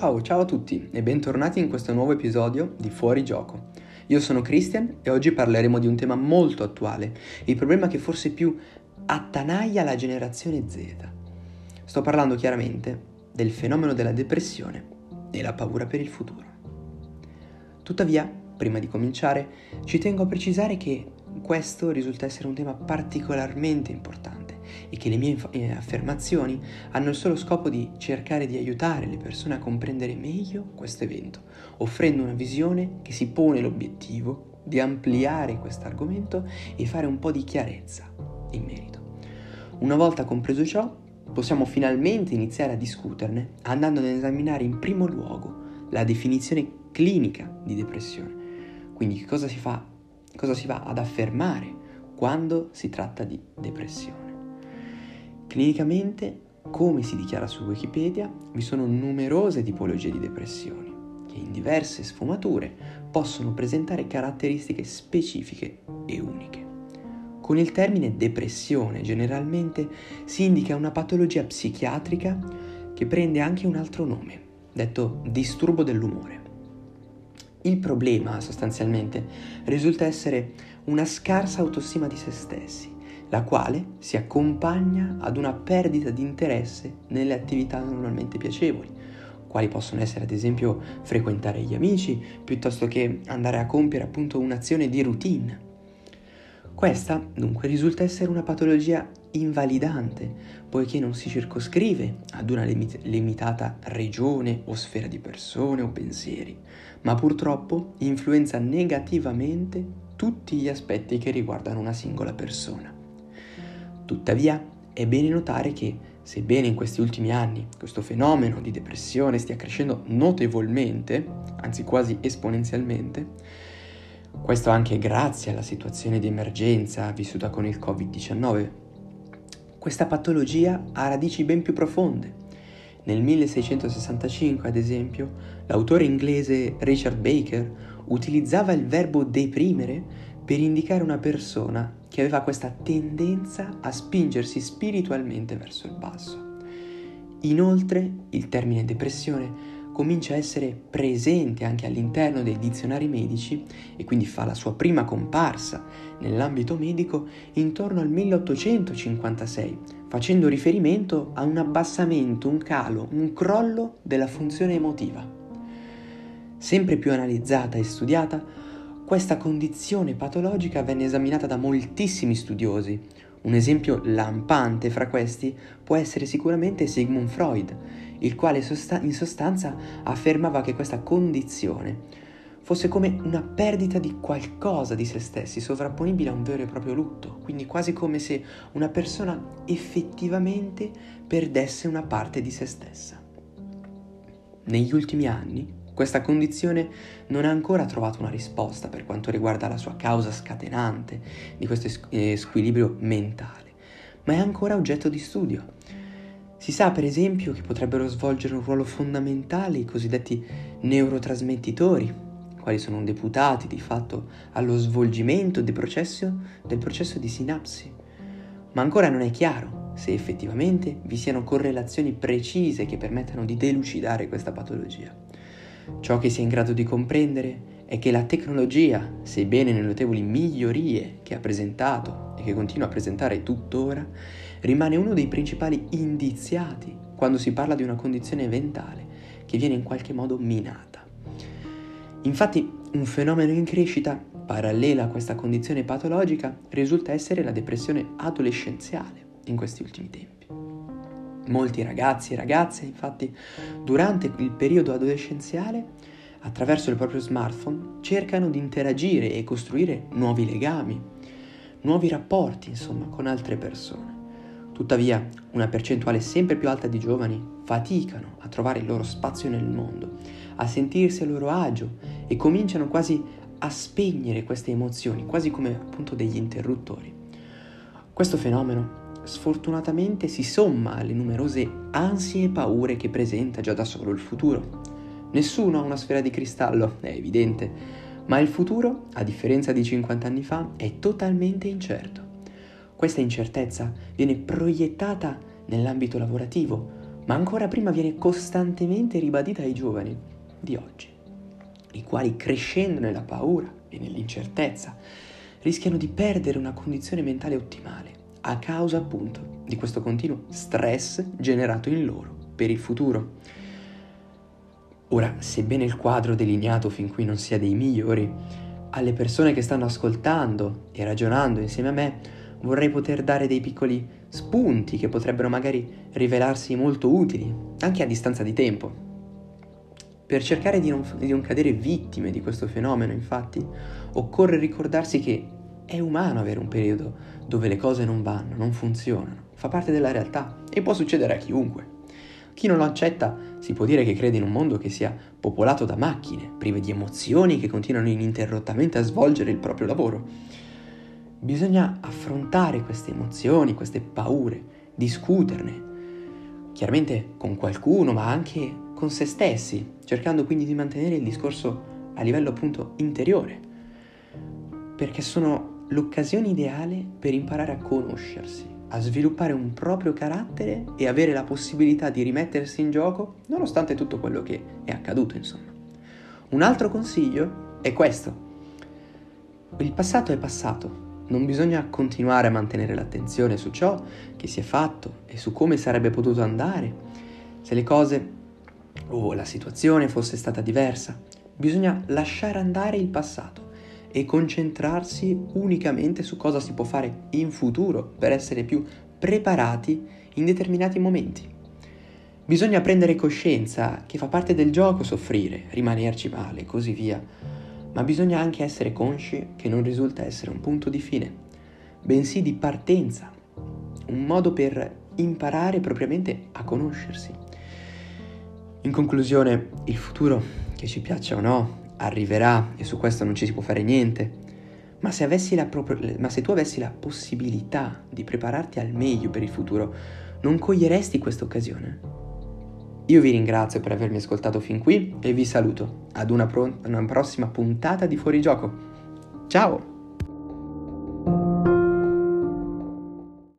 Ciao, ciao a tutti e bentornati in questo nuovo episodio di Fuori Gioco. Io sono Christian e oggi parleremo di un tema molto attuale, il problema che forse più attanaglia la generazione Z. Sto parlando chiaramente del fenomeno della depressione e la paura per il futuro. Tuttavia, prima di cominciare, ci tengo a precisare che questo risulta essere un tema particolarmente importante e che le mie eh, affermazioni hanno il solo scopo di cercare di aiutare le persone a comprendere meglio questo evento, offrendo una visione che si pone l'obiettivo di ampliare questo argomento e fare un po' di chiarezza in merito. Una volta compreso ciò, possiamo finalmente iniziare a discuterne andando ad esaminare in primo luogo la definizione clinica di depressione. Quindi cosa si fa, cosa si va ad affermare quando si tratta di depressione. Clinicamente, come si dichiara su Wikipedia, vi sono numerose tipologie di depressioni che in diverse sfumature possono presentare caratteristiche specifiche e uniche. Con il termine depressione generalmente si indica una patologia psichiatrica che prende anche un altro nome, detto disturbo dell'umore. Il problema sostanzialmente risulta essere una scarsa autostima di se stessi, la quale si accompagna ad una perdita di interesse nelle attività normalmente piacevoli, quali possono essere ad esempio frequentare gli amici piuttosto che andare a compiere appunto un'azione di routine. Questa dunque risulta essere una patologia invalidante, poiché non si circoscrive ad una limit- limitata regione o sfera di persone o pensieri, ma purtroppo influenza negativamente tutti gli aspetti che riguardano una singola persona. Tuttavia, è bene notare che, sebbene in questi ultimi anni questo fenomeno di depressione stia crescendo notevolmente, anzi quasi esponenzialmente, questo anche grazie alla situazione di emergenza vissuta con il Covid-19, questa patologia ha radici ben più profonde. Nel 1665, ad esempio, l'autore inglese Richard Baker utilizzava il verbo deprimere per indicare una persona che aveva questa tendenza a spingersi spiritualmente verso il basso. Inoltre, il termine depressione comincia a essere presente anche all'interno dei dizionari medici e quindi fa la sua prima comparsa nell'ambito medico intorno al 1856, facendo riferimento a un abbassamento, un calo, un crollo della funzione emotiva. Sempre più analizzata e studiata, questa condizione patologica venne esaminata da moltissimi studiosi. Un esempio lampante fra questi può essere sicuramente Sigmund Freud, il quale in sostanza affermava che questa condizione fosse come una perdita di qualcosa di se stessi, sovrapponibile a un vero e proprio lutto, quindi quasi come se una persona effettivamente perdesse una parte di se stessa. Negli ultimi anni, questa condizione non ha ancora trovato una risposta per quanto riguarda la sua causa scatenante di questo squilibrio mentale, ma è ancora oggetto di studio. Si sa per esempio che potrebbero svolgere un ruolo fondamentale i cosiddetti neurotrasmettitori, quali sono deputati di fatto allo svolgimento del processo, del processo di sinapsi. Ma ancora non è chiaro se effettivamente vi siano correlazioni precise che permettano di delucidare questa patologia. Ciò che si è in grado di comprendere è che la tecnologia, sebbene nelle notevoli migliorie che ha presentato e che continua a presentare tuttora, rimane uno dei principali indiziati quando si parla di una condizione mentale che viene in qualche modo minata. Infatti, un fenomeno in crescita parallela a questa condizione patologica risulta essere la depressione adolescenziale in questi ultimi tempi. Molti ragazzi e ragazze, infatti, durante il periodo adolescenziale, attraverso il proprio smartphone, cercano di interagire e costruire nuovi legami, nuovi rapporti, insomma, con altre persone. Tuttavia, una percentuale sempre più alta di giovani faticano a trovare il loro spazio nel mondo, a sentirsi a loro agio e cominciano quasi a spegnere queste emozioni, quasi come appunto degli interruttori. Questo fenomeno sfortunatamente si somma alle numerose ansie e paure che presenta già da solo il futuro. Nessuno ha una sfera di cristallo, è evidente, ma il futuro, a differenza di 50 anni fa, è totalmente incerto. Questa incertezza viene proiettata nell'ambito lavorativo, ma ancora prima viene costantemente ribadita ai giovani di oggi, i quali crescendo nella paura e nell'incertezza rischiano di perdere una condizione mentale ottimale a causa appunto di questo continuo stress generato in loro per il futuro. Ora, sebbene il quadro delineato fin qui non sia dei migliori, alle persone che stanno ascoltando e ragionando insieme a me vorrei poter dare dei piccoli spunti che potrebbero magari rivelarsi molto utili, anche a distanza di tempo. Per cercare di non, di non cadere vittime di questo fenomeno, infatti, occorre ricordarsi che è umano avere un periodo dove le cose non vanno, non funzionano, fa parte della realtà e può succedere a chiunque. Chi non lo accetta si può dire che crede in un mondo che sia popolato da macchine, prive di emozioni che continuano ininterrottamente a svolgere il proprio lavoro. Bisogna affrontare queste emozioni, queste paure, discuterne, chiaramente con qualcuno, ma anche con se stessi, cercando quindi di mantenere il discorso a livello appunto interiore, perché sono l'occasione ideale per imparare a conoscersi, a sviluppare un proprio carattere e avere la possibilità di rimettersi in gioco nonostante tutto quello che è accaduto, insomma. Un altro consiglio è questo. Il passato è passato, non bisogna continuare a mantenere l'attenzione su ciò che si è fatto e su come sarebbe potuto andare, se le cose o la situazione fosse stata diversa. Bisogna lasciare andare il passato e concentrarsi unicamente su cosa si può fare in futuro per essere più preparati in determinati momenti. Bisogna prendere coscienza che fa parte del gioco soffrire, rimanerci male e così via, ma bisogna anche essere consci che non risulta essere un punto di fine, bensì di partenza, un modo per imparare propriamente a conoscersi. In conclusione, il futuro, che ci piaccia o no, arriverà e su questo non ci si può fare niente. Ma se, pro- ma se, tu avessi la possibilità di prepararti al meglio per il futuro, non coglieresti questa occasione? Io vi ringrazio per avermi ascoltato fin qui e vi saluto ad una, pro- una prossima puntata di Fuori Gioco. Ciao!